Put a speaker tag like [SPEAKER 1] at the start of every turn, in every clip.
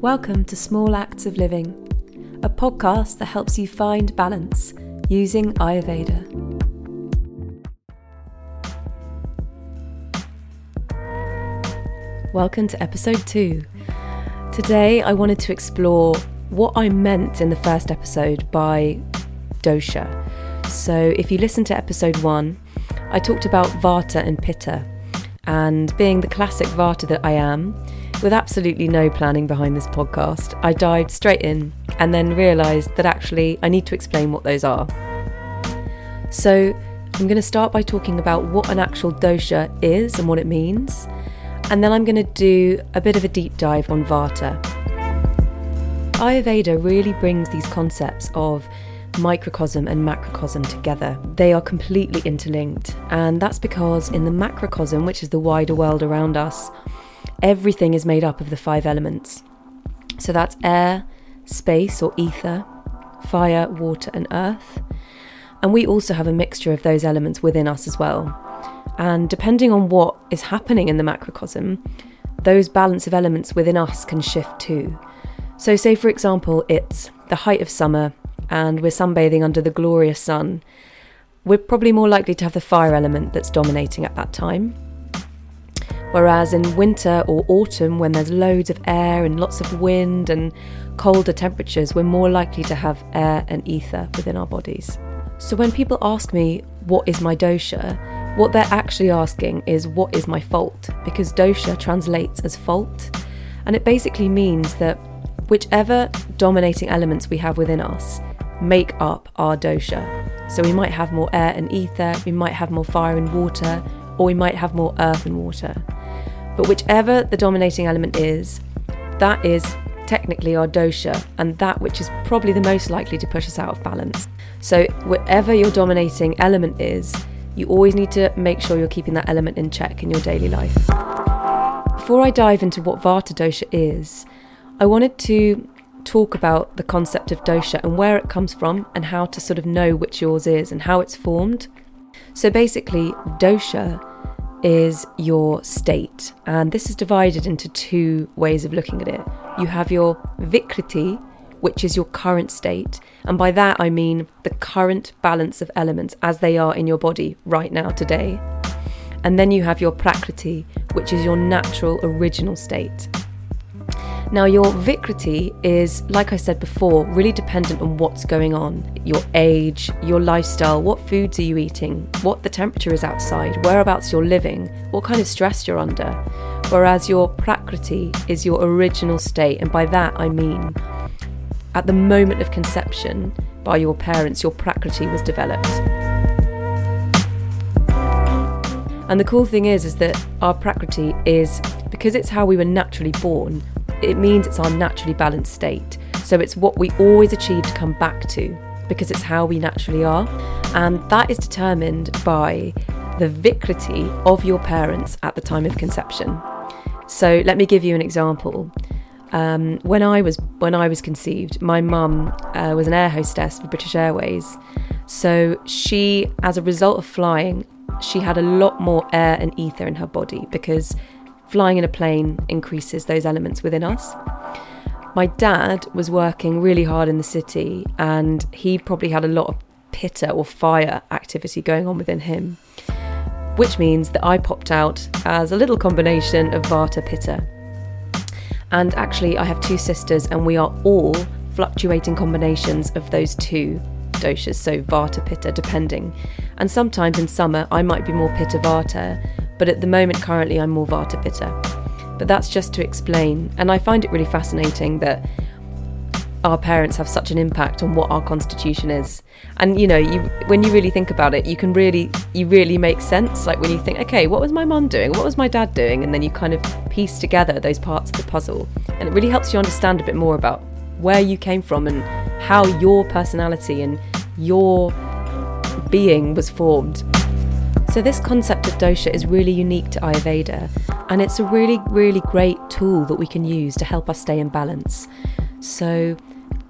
[SPEAKER 1] Welcome to Small Acts of Living, a podcast that helps you find balance using Ayurveda. Welcome to episode two. Today, I wanted to explore what I meant in the first episode by dosha. So, if you listen to episode one, I talked about Vata and Pitta, and being the classic Vata that I am, with absolutely no planning behind this podcast, I dived straight in and then realised that actually I need to explain what those are. So, I'm going to start by talking about what an actual dosha is and what it means, and then I'm going to do a bit of a deep dive on Vata. Ayurveda really brings these concepts of microcosm and macrocosm together. They are completely interlinked, and that's because in the macrocosm, which is the wider world around us, everything is made up of the five elements. So that's air, space or ether, fire, water, and earth. And we also have a mixture of those elements within us as well. And depending on what is happening in the macrocosm, those balance of elements within us can shift too. So, say for example, it's the height of summer and we're sunbathing under the glorious sun. We're probably more likely to have the fire element that's dominating at that time. Whereas in winter or autumn, when there's loads of air and lots of wind and colder temperatures, we're more likely to have air and ether within our bodies. So when people ask me, what is my dosha? What they're actually asking is, what is my fault? Because dosha translates as fault. And it basically means that whichever dominating elements we have within us make up our dosha. So we might have more air and ether, we might have more fire and water, or we might have more earth and water. But whichever the dominating element is, that is technically our dosha and that which is probably the most likely to push us out of balance. So, whatever your dominating element is, you always need to make sure you're keeping that element in check in your daily life. Before I dive into what Vata dosha is, I wanted to talk about the concept of dosha and where it comes from and how to sort of know which yours is and how it's formed. So basically, dosha is your state. And this is divided into two ways of looking at it. You have your Vikriti, which is your current state. And by that, I mean the current balance of elements as they are in your body right now, today. And then you have your Prakriti, which is your natural original state. Now, your Vikriti is, like I said before, really dependent on what's going on your age, your lifestyle, what foods are you eating, what the temperature is outside, whereabouts you're living, what kind of stress you're under. Whereas your Prakriti is your original state, and by that I mean at the moment of conception by your parents, your Prakriti was developed. And the cool thing is, is that our Prakriti is because it's how we were naturally born it means it's our naturally balanced state. So it's what we always achieve to come back to because it's how we naturally are. And that is determined by the vikriti of your parents at the time of conception. So let me give you an example. Um, when I was when I was conceived, my mum uh, was an air hostess for British Airways. So she, as a result of flying, she had a lot more air and ether in her body because flying in a plane increases those elements within us. My dad was working really hard in the city and he probably had a lot of pitta or fire activity going on within him, which means that I popped out as a little combination of Vata Pitta. And actually, I have two sisters, and we are all fluctuating combinations of those two doshas, so Vata Pitta, depending. And sometimes in summer, I might be more Pitta Vata, but at the moment, currently, I'm more Vata Pitta. But that's just to explain, and I find it really fascinating that our parents have such an impact on what our constitution is. And you know, you when you really think about it, you can really you really make sense. Like when you think, okay, what was my mom doing? What was my dad doing? And then you kind of piece together those parts of the puzzle. And it really helps you understand a bit more about where you came from and how your personality and your being was formed. So, this concept dosha is really unique to Ayurveda, and it's a really, really great tool that we can use to help us stay in balance. So,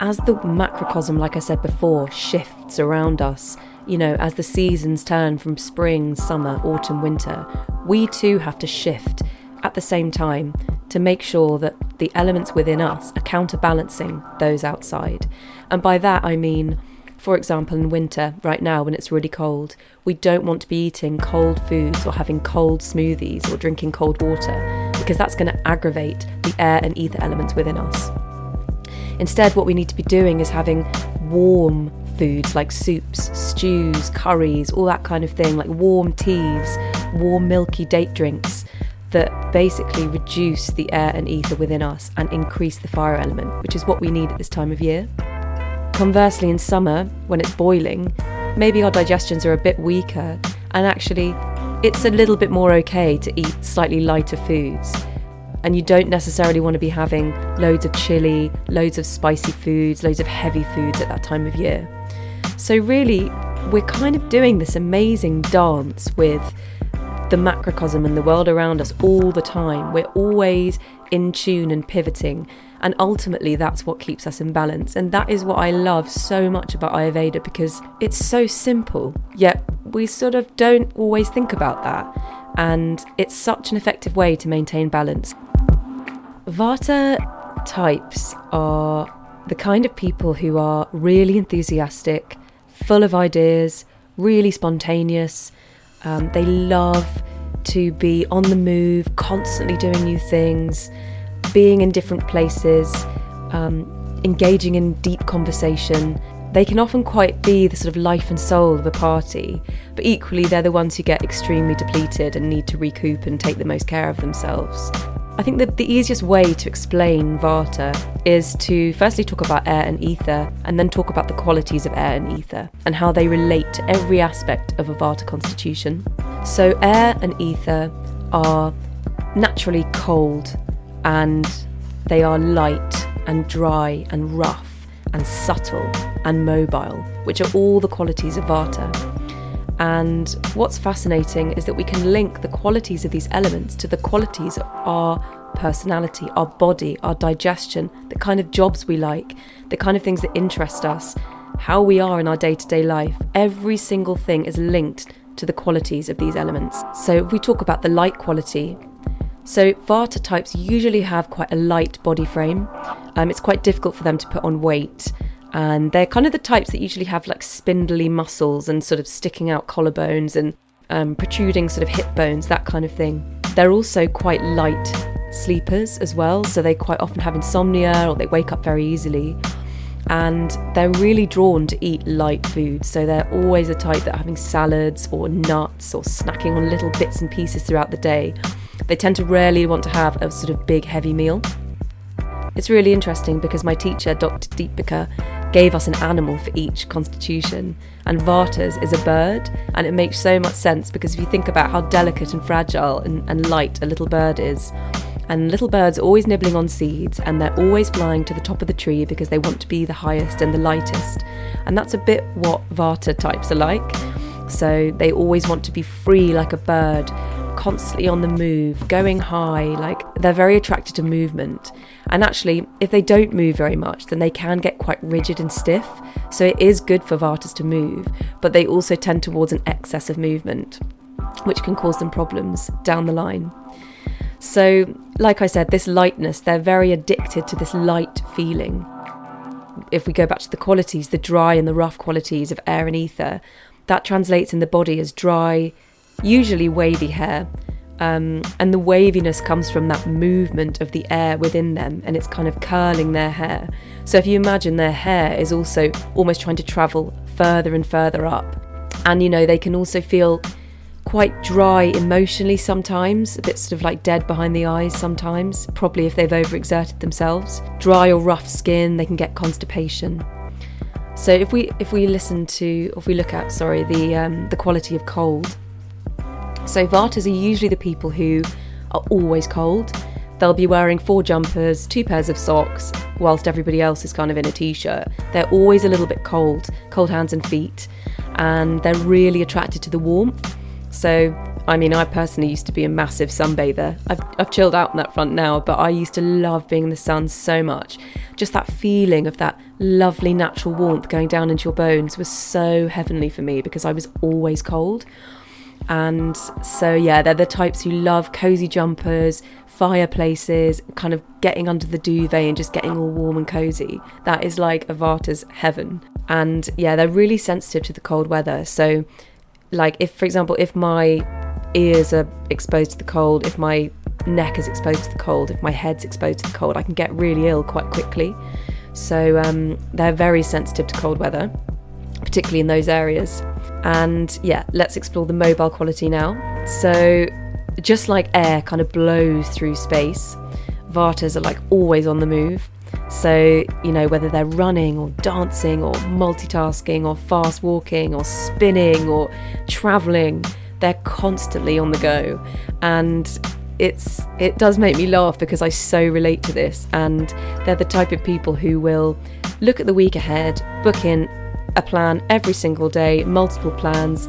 [SPEAKER 1] as the macrocosm, like I said before, shifts around us, you know, as the seasons turn from spring, summer, autumn, winter, we too have to shift at the same time to make sure that the elements within us are counterbalancing those outside. And by that I mean, for example, in winter, right now when it's really cold, we don't want to be eating cold foods or having cold smoothies or drinking cold water because that's going to aggravate the air and ether elements within us. Instead, what we need to be doing is having warm foods like soups, stews, curries, all that kind of thing, like warm teas, warm milky date drinks that basically reduce the air and ether within us and increase the fire element, which is what we need at this time of year. Conversely, in summer, when it's boiling, maybe our digestions are a bit weaker, and actually, it's a little bit more okay to eat slightly lighter foods. And you don't necessarily want to be having loads of chili, loads of spicy foods, loads of heavy foods at that time of year. So, really, we're kind of doing this amazing dance with the macrocosm and the world around us all the time. We're always in tune and pivoting. And ultimately, that's what keeps us in balance. And that is what I love so much about Ayurveda because it's so simple, yet we sort of don't always think about that. And it's such an effective way to maintain balance. Vata types are the kind of people who are really enthusiastic, full of ideas, really spontaneous, um, they love to be on the move, constantly doing new things, being in different places, um, engaging in deep conversation. They can often quite be the sort of life and soul of a party, but equally they're the ones who get extremely depleted and need to recoup and take the most care of themselves. I think that the easiest way to explain Vata is to firstly talk about air and ether, and then talk about the qualities of air and ether and how they relate to every aspect of a Vata constitution. So, air and ether are naturally cold and they are light and dry and rough and subtle and mobile, which are all the qualities of Vata. And what's fascinating is that we can link the qualities of these elements to the qualities of our personality, our body, our digestion, the kind of jobs we like, the kind of things that interest us, how we are in our day to day life. Every single thing is linked to the qualities of these elements. So, if we talk about the light quality, so Vata types usually have quite a light body frame. Um, it's quite difficult for them to put on weight and they're kind of the types that usually have like spindly muscles and sort of sticking out collarbones and um, protruding sort of hip bones, that kind of thing. They're also quite light sleepers as well, so they quite often have insomnia or they wake up very easily. And they're really drawn to eat light food, so they're always a type that having salads or nuts or snacking on little bits and pieces throughout the day. They tend to rarely want to have a sort of big heavy meal. It's really interesting because my teacher, Dr. Deepika, gave us an animal for each constitution, and Vatas is a bird, and it makes so much sense because if you think about how delicate and fragile and, and light a little bird is, and little birds are always nibbling on seeds and they're always flying to the top of the tree because they want to be the highest and the lightest. And that's a bit what Vata types are like. So they always want to be free like a bird, constantly on the move, going high, like they're very attracted to movement. And actually, if they don't move very much, then they can get quite rigid and stiff. So it is good for Vatas to move, but they also tend towards an excess of movement, which can cause them problems down the line. So, like I said, this lightness, they're very addicted to this light feeling. If we go back to the qualities, the dry and the rough qualities of air and ether, that translates in the body as dry, usually wavy hair, um, and the waviness comes from that movement of the air within them and it's kind of curling their hair. So if you imagine their hair is also almost trying to travel further and further up. And you know, they can also feel quite dry emotionally sometimes, a bit sort of like dead behind the eyes sometimes, probably if they've overexerted themselves. Dry or rough skin, they can get constipation. So if we if we listen to, if we look at, sorry, the um, the quality of cold, so Vatas are usually the people who are always cold. They'll be wearing four jumpers, two pairs of socks, whilst everybody else is kind of in a t shirt. They're always a little bit cold, cold hands and feet, and they're really attracted to the warmth. So, I mean, I personally used to be a massive sunbather. I've, I've chilled out on that front now, but I used to love being in the sun so much. Just that feeling of that lovely natural warmth going down into your bones was so heavenly for me because I was always cold. And so, yeah, they're the types who love cozy jumpers, fireplaces, kind of getting under the duvet and just getting all warm and cozy. That is like a Vata's heaven. And yeah, they're really sensitive to the cold weather. So, like, if, for example, if my ears are exposed to the cold, if my neck is exposed to the cold, if my head's exposed to the cold, I can get really ill quite quickly. So um, they're very sensitive to cold weather, particularly in those areas. And yeah, let's explore the mobile quality now. So, just like air kind of blows through space, Vatas are like always on the move. So, you know, whether they're running or dancing or multitasking or fast walking or spinning or traveling, they're constantly on the go. And it's it does make me laugh because I so relate to this and they're the type of people who will look at the week ahead, book in a plan every single day, multiple plans,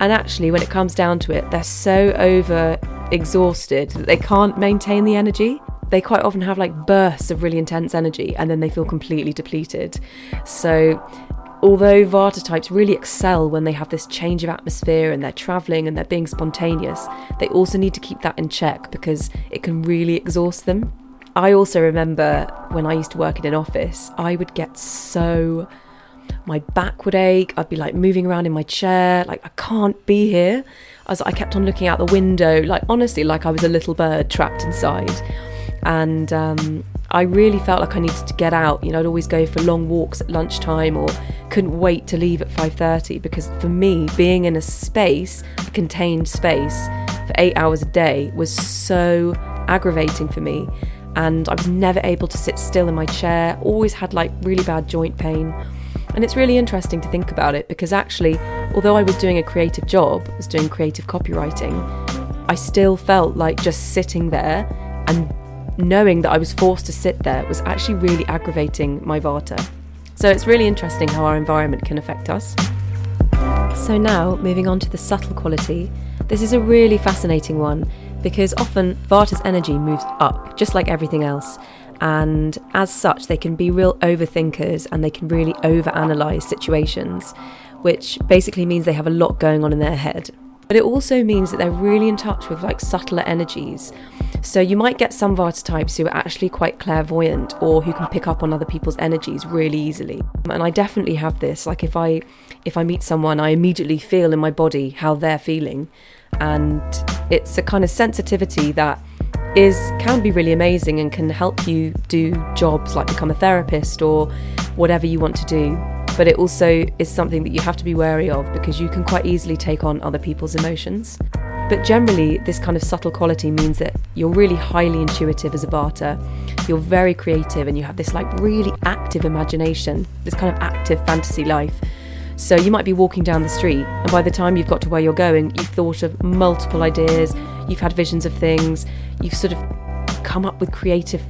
[SPEAKER 1] and actually when it comes down to it, they're so over exhausted that they can't maintain the energy. They quite often have like bursts of really intense energy and then they feel completely depleted. So although Vata types really excel when they have this change of atmosphere and they're travelling and they're being spontaneous, they also need to keep that in check because it can really exhaust them. I also remember when I used to work in an office, I would get so. My back would ache. I'd be like moving around in my chair, like I can't be here. As I kept on looking out the window, like honestly, like I was a little bird trapped inside. And um, I really felt like I needed to get out. You know, I'd always go for long walks at lunchtime or couldn't wait to leave at 5:30 because for me, being in a space, a contained space for 8 hours a day was so aggravating for me and I was never able to sit still in my chair, always had like really bad joint pain. And it's really interesting to think about it because actually, although I was doing a creative job, I was doing creative copywriting, I still felt like just sitting there and knowing that I was forced to sit there was actually really aggravating my vata. So it's really interesting how our environment can affect us. So now, moving on to the subtle quality, this is a really fascinating one because often Vata's energy moves up, just like everything else. And as such, they can be real overthinkers and they can really overanalyze situations, which basically means they have a lot going on in their head. But it also means that they're really in touch with like subtler energies. So you might get some Vata types who are actually quite clairvoyant or who can pick up on other people's energies really easily. And I definitely have this. Like if I if I meet someone, I immediately feel in my body how they're feeling. And it's a kind of sensitivity that is can be really amazing and can help you do jobs like become a therapist or whatever you want to do but it also is something that you have to be wary of because you can quite easily take on other people's emotions. But generally, this kind of subtle quality means that you're really highly intuitive as a Vata. You're very creative and you have this like really active imagination, this kind of active fantasy life. So you might be walking down the street, and by the time you've got to where you're going, you've thought of multiple ideas, you've had visions of things, you've sort of come up with creative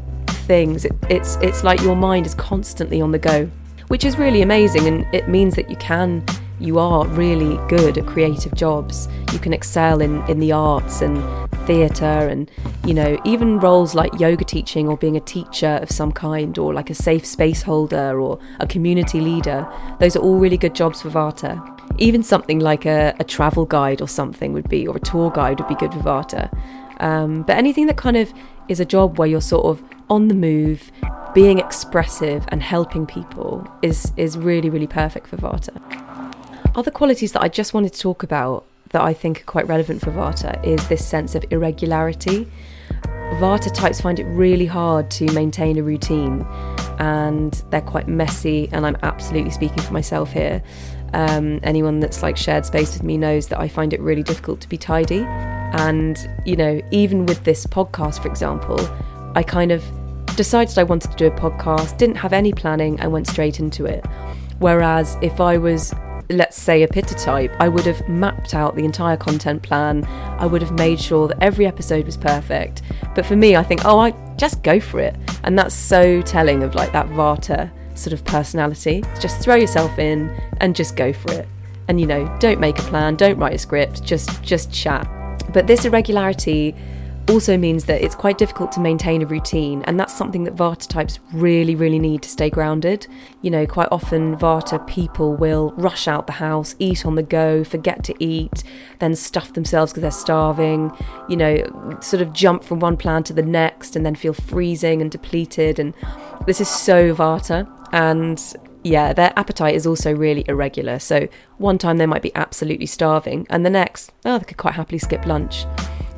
[SPEAKER 1] things. It, it's it's like your mind is constantly on the go which is really amazing and it means that you can you are really good at creative jobs. You can excel in, in the arts and theatre and, you know, even roles like yoga teaching or being a teacher of some kind or like a safe space holder or a community leader. Those are all really good jobs for Vata. Even something like a, a travel guide or something would be, or a tour guide would be good for Vata. Um, but anything that kind of is a job where you're sort of on the move, being expressive and helping people is is really really perfect for Vata. Other qualities that I just wanted to talk about that I think are quite relevant for Vata is this sense of irregularity. Vata types find it really hard to maintain a routine and they're quite messy, and I'm absolutely speaking for myself here. Um, anyone that's like shared space with me knows that I find it really difficult to be tidy. And, you know, even with this podcast, for example, I kind of decided I wanted to do a podcast, didn't have any planning, and went straight into it. Whereas if I was, let's say, a pitta type, I would have mapped out the entire content plan. I would have made sure that every episode was perfect. But for me, I think, oh, I just go for it. And that's so telling of like that Vata sort of personality. Just throw yourself in and just go for it. And you know, don't make a plan, don't write a script, just just chat. But this irregularity also means that it's quite difficult to maintain a routine, and that's something that Vata types really, really need to stay grounded. You know, quite often Vata people will rush out the house, eat on the go, forget to eat, then stuff themselves because they're starving, you know, sort of jump from one plan to the next and then feel freezing and depleted. And this is so Vata. And yeah, their appetite is also really irregular. So one time they might be absolutely starving, and the next, oh, they could quite happily skip lunch.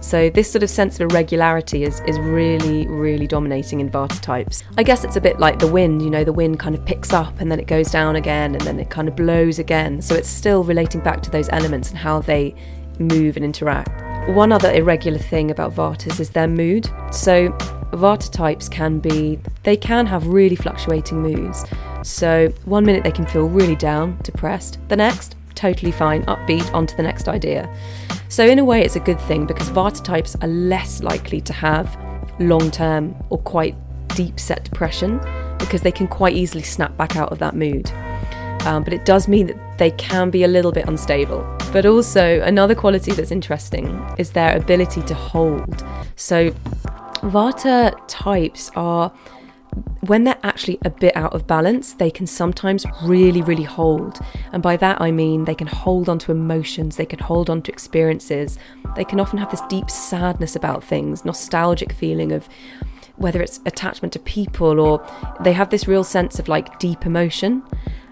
[SPEAKER 1] So this sort of sense of irregularity is, is really, really dominating in Vata types. I guess it's a bit like the wind, you know, the wind kind of picks up and then it goes down again and then it kind of blows again. So it's still relating back to those elements and how they move and interact. One other irregular thing about Vatas is their mood. So Vata types can be, they can have really fluctuating moods. So one minute they can feel really down, depressed, the next, totally fine, upbeat, on to the next idea. So, in a way, it's a good thing because Vata types are less likely to have long term or quite deep set depression because they can quite easily snap back out of that mood. Um, but it does mean that they can be a little bit unstable. But also, another quality that's interesting is their ability to hold. So, Vata types are when they're actually a bit out of balance, they can sometimes really, really hold. And by that I mean they can hold on to emotions, they can hold on to experiences. They can often have this deep sadness about things, nostalgic feeling of whether it's attachment to people or they have this real sense of like deep emotion.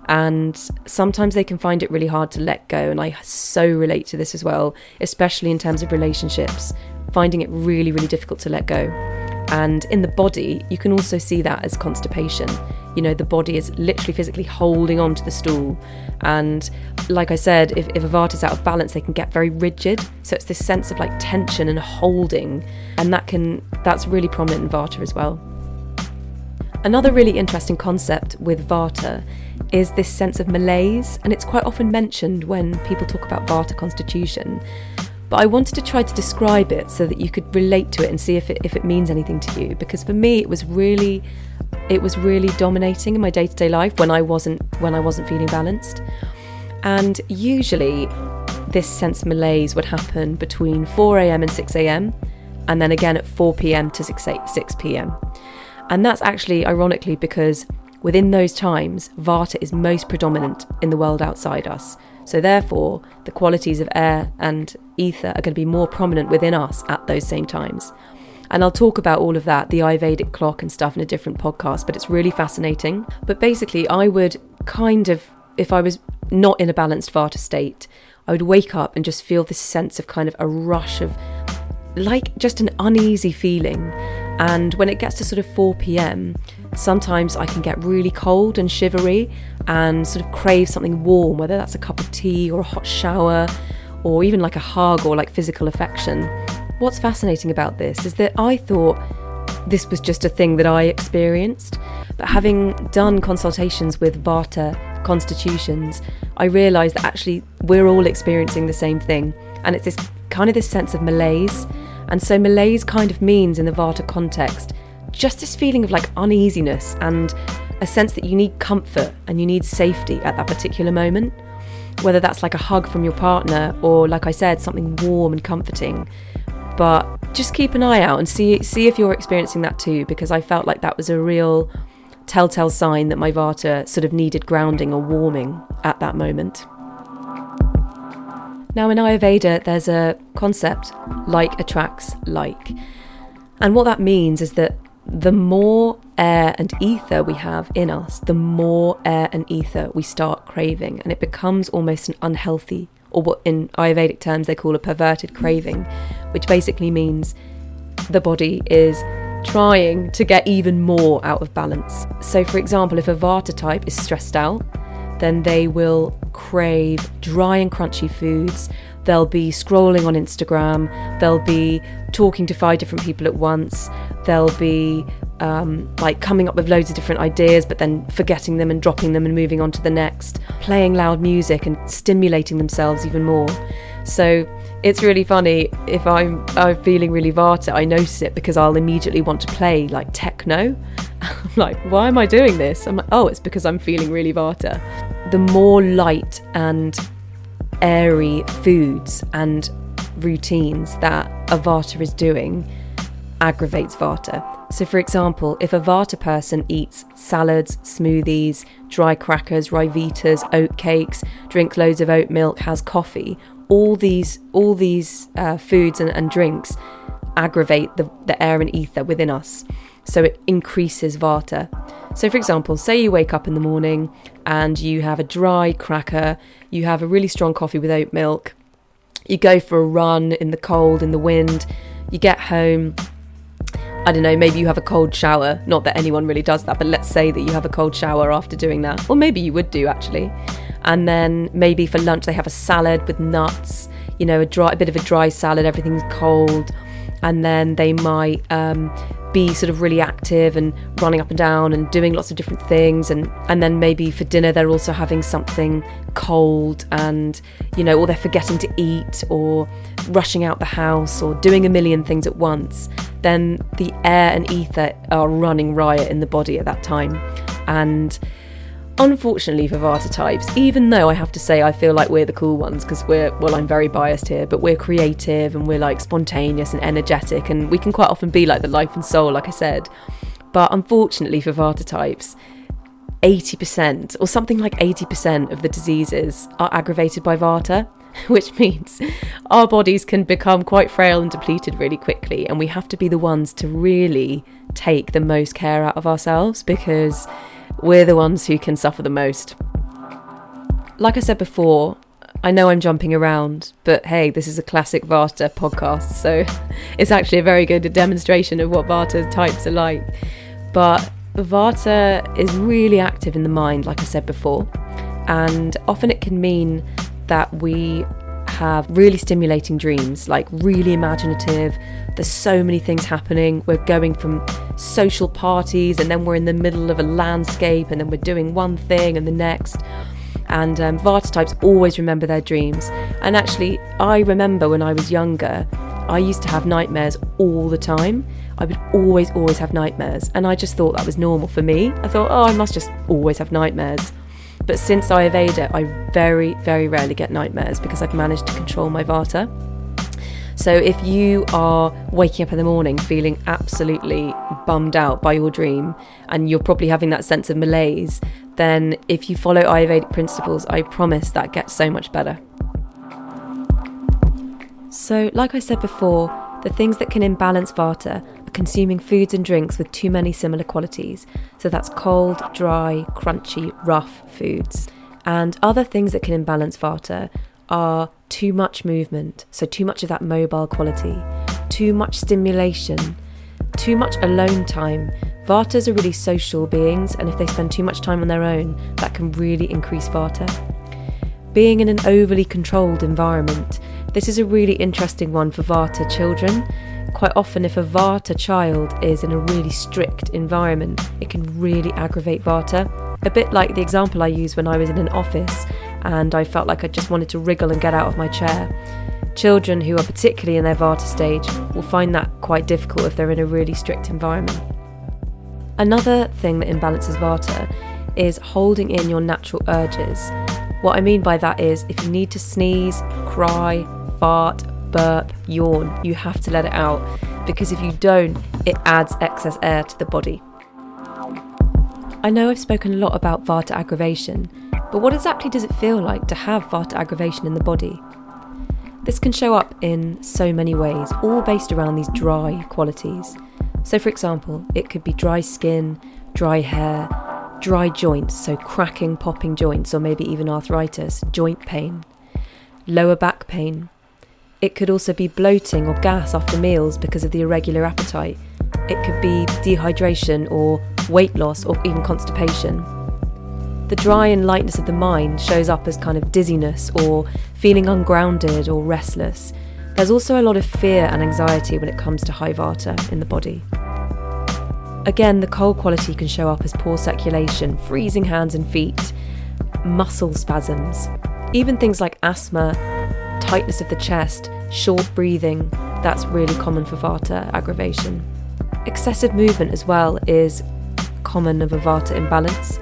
[SPEAKER 1] And sometimes they can find it really hard to let go. And I so relate to this as well, especially in terms of relationships, finding it really, really difficult to let go. And in the body, you can also see that as constipation. You know, the body is literally physically holding on to the stool. And like I said, if, if a vata is out of balance, they can get very rigid. So it's this sense of like tension and holding. And that can that's really prominent in vata as well. Another really interesting concept with vata is this sense of malaise, and it's quite often mentioned when people talk about vata constitution but I wanted to try to describe it so that you could relate to it and see if it if it means anything to you. Because for me, it was really, it was really dominating in my day to day life when I wasn't when I wasn't feeling balanced. And usually, this sense of malaise would happen between 4 a.m. and 6 a.m., and then again at 4 p.m. to 6 6 p.m. And that's actually ironically because within those times, Vata is most predominant in the world outside us. So, therefore, the qualities of air and ether are going to be more prominent within us at those same times. And I'll talk about all of that, the Ayurvedic clock and stuff, in a different podcast, but it's really fascinating. But basically, I would kind of, if I was not in a balanced Vata state, I would wake up and just feel this sense of kind of a rush of like just an uneasy feeling. And when it gets to sort of 4 pm, sometimes I can get really cold and shivery and sort of crave something warm, whether that's a cup of tea or a hot shower or even like a hug or like physical affection. What's fascinating about this is that I thought this was just a thing that I experienced, but having done consultations with Vata constitutions, I realised that actually we're all experiencing the same thing, and it's this kind of this sense of malaise. And so malaise kind of means in the Vata context just this feeling of like uneasiness and a sense that you need comfort and you need safety at that particular moment. Whether that's like a hug from your partner or, like I said, something warm and comforting. But just keep an eye out and see see if you're experiencing that too, because I felt like that was a real telltale sign that my vata sort of needed grounding or warming at that moment. Now, in Ayurveda, there's a concept like attracts like. And what that means is that the more air and ether we have in us, the more air and ether we start craving, and it becomes almost an unhealthy, or what in Ayurvedic terms they call a perverted craving, which basically means the body is trying to get even more out of balance. So, for example, if a Vata type is stressed out, then they will crave dry and crunchy foods. They'll be scrolling on Instagram. They'll be talking to five different people at once. They'll be um, like coming up with loads of different ideas, but then forgetting them and dropping them and moving on to the next. Playing loud music and stimulating themselves even more. So it's really funny if I'm I'm feeling really vata, I notice it because I'll immediately want to play like techno. I'm like, why am I doing this? I'm like, oh, it's because I'm feeling really vata. The more light and airy foods and routines that a vata is doing, aggravates Vata. So, for example, if a Vata person eats salads, smoothies, dry crackers, Ryvitas, oat cakes, drinks loads of oat milk, has coffee, all these all these uh, foods and, and drinks aggravate the, the air and ether within us. So it increases Vata. So, for example, say you wake up in the morning and you have a dry cracker, you have a really strong coffee with oat milk, you go for a run in the cold, in the wind, you get home. I don't know, maybe you have a cold shower. Not that anyone really does that, but let's say that you have a cold shower after doing that. Or maybe you would do actually. And then maybe for lunch they have a salad with nuts, you know, a dry a bit of a dry salad, everything's cold. And then they might um, be sort of really active and running up and down and doing lots of different things. And and then maybe for dinner they're also having something cold and you know or they're forgetting to eat or rushing out the house or doing a million things at once then the air and ether are running riot in the body at that time. And Unfortunately for Vata types, even though I have to say I feel like we're the cool ones because we're, well, I'm very biased here, but we're creative and we're like spontaneous and energetic, and we can quite often be like the life and soul, like I said. But unfortunately for Vata types, 80% or something like 80% of the diseases are aggravated by Vata, which means our bodies can become quite frail and depleted really quickly, and we have to be the ones to really take the most care out of ourselves because we're the ones who can suffer the most. Like I said before, I know I'm jumping around, but hey, this is a classic Vata podcast, so it's actually a very good demonstration of what Vata types are like. But Vata is really active in the mind, like I said before, and often it can mean that we have really stimulating dreams, like really imaginative. There's so many things happening. We're going from social parties, and then we're in the middle of a landscape, and then we're doing one thing and the next. And um, Vata types always remember their dreams. And actually, I remember when I was younger, I used to have nightmares all the time. I would always, always have nightmares. And I just thought that was normal for me. I thought, oh, I must just always have nightmares. But since Ayurveda, I very, very rarely get nightmares because I've managed to control my Vata. So if you are waking up in the morning feeling absolutely bummed out by your dream and you're probably having that sense of malaise, then if you follow Ayurvedic principles, I promise that gets so much better. So, like I said before, the things that can imbalance Vata consuming foods and drinks with too many similar qualities. So that's cold, dry, crunchy, rough foods. And other things that can imbalance Vata are too much movement, so too much of that mobile quality, too much stimulation, too much alone time. Vatas are really social beings, and if they spend too much time on their own, that can really increase Vata. Being in an overly controlled environment, this is a really interesting one for Vata children. Quite often, if a Vata child is in a really strict environment, it can really aggravate Vata. A bit like the example I used when I was in an office and I felt like I just wanted to wriggle and get out of my chair. Children who are particularly in their Vata stage will find that quite difficult if they're in a really strict environment. Another thing that imbalances Vata is holding in your natural urges. What I mean by that is if you need to sneeze, cry, fart, burp, yawn, you have to let it out because if you don't, it adds excess air to the body. I know I've spoken a lot about Vata aggravation, but what exactly does it feel like to have Vata aggravation in the body? This can show up in so many ways, all based around these dry qualities. So, for example, it could be dry skin, dry hair, dry joints, so cracking, popping joints, or maybe even arthritis, joint pain, lower back pain, it could also be bloating or gas after meals because of the irregular appetite. It could be dehydration or weight loss or even constipation. The dry and lightness of the mind shows up as kind of dizziness or feeling ungrounded or restless. There's also a lot of fear and anxiety when it comes to high vata in the body. Again, the cold quality can show up as poor circulation, freezing hands and feet, muscle spasms, even things like asthma, tightness of the chest, short breathing, that's really common for Vata aggravation. Excessive movement as well is common of a Vata imbalance.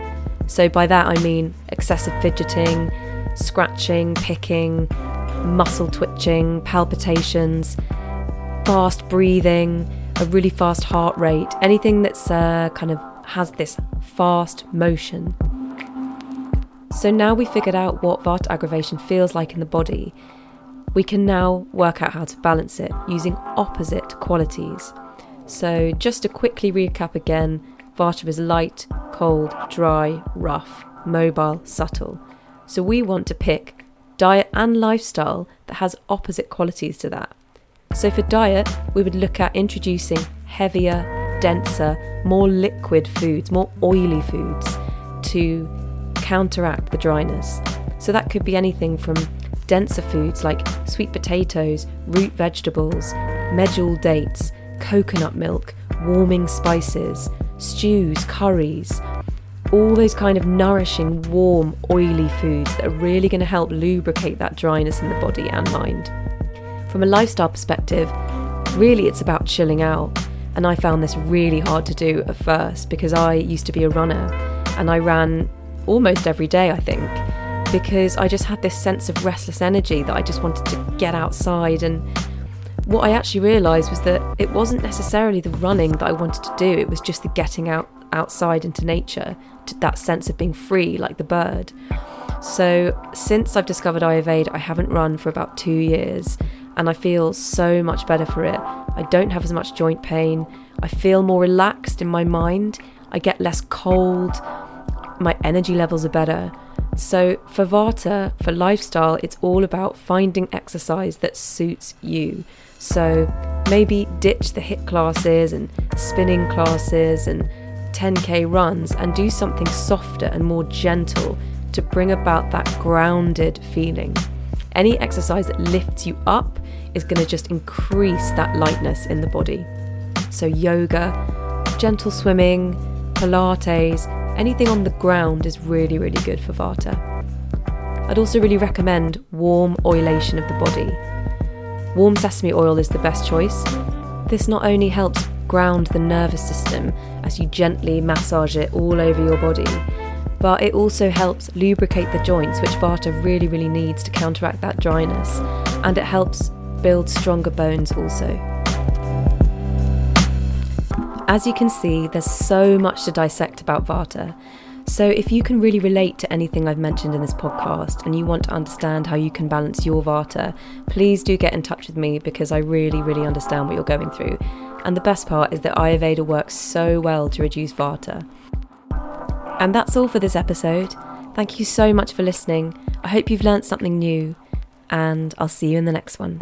[SPEAKER 1] So, by that I mean excessive fidgeting, scratching, picking, muscle twitching, palpitations, fast breathing, a really fast heart rate, anything that's uh, kind of has this fast motion. So now we figured out what Vata aggravation feels like in the body, we can now work out how to balance it using opposite qualities. So, just to quickly recap again, Vata is light, cold, dry, rough, mobile, subtle. So, we want to pick diet and lifestyle that has opposite qualities to that. So, for diet, we would look at introducing heavier, denser, more liquid foods, more oily foods to counteract the dryness. So, that could be anything from denser foods like sweet potatoes, root vegetables, medjool dates, coconut milk, warming spices, stews, curries, all those kind of nourishing, warm, oily foods that are really going to help lubricate that dryness in the body and mind. From a lifestyle perspective, really it's about chilling out. And I found this really hard to do at first because I used to be a runner and I ran almost every day, I think because I just had this sense of restless energy that I just wanted to get outside. And what I actually realised was that it wasn't necessarily the running that I wanted to do, it was just the getting out outside into nature, that sense of being free like the bird. So, since I've discovered Ayurveda, I haven't run for about two years and I feel so much better for it. I don't have as much joint pain, I feel more relaxed in my mind, I get less cold, my energy levels are better. So, for Vata, for lifestyle, it's all about finding exercise that suits you. So, maybe ditch the HIIT classes and spinning classes and 10k runs and do something softer and more gentle to bring about that grounded feeling. Any exercise that lifts you up is going to just increase that lightness in the body. So, yoga, gentle swimming, Pilates, anything on the ground is really, really good for Vata. I'd also really recommend warm oleation of the body. Warm sesame oil is the best choice. This not only helps ground the nervous system as you gently massage it all over your body, but it also helps lubricate the joints, which Vata really, really needs to counteract that dryness, and it helps build stronger bones also. As you can see, there's so much to dissect about Vata. So, if you can really relate to anything I've mentioned in this podcast and you want to understand how you can balance your Vata, please do get in touch with me because I really, really understand what you're going through. And the best part is that Ayurveda works so well to reduce Vata. And that's all for this episode. Thank you so much for listening. I hope you've learnt something new, and I'll see you in the next one.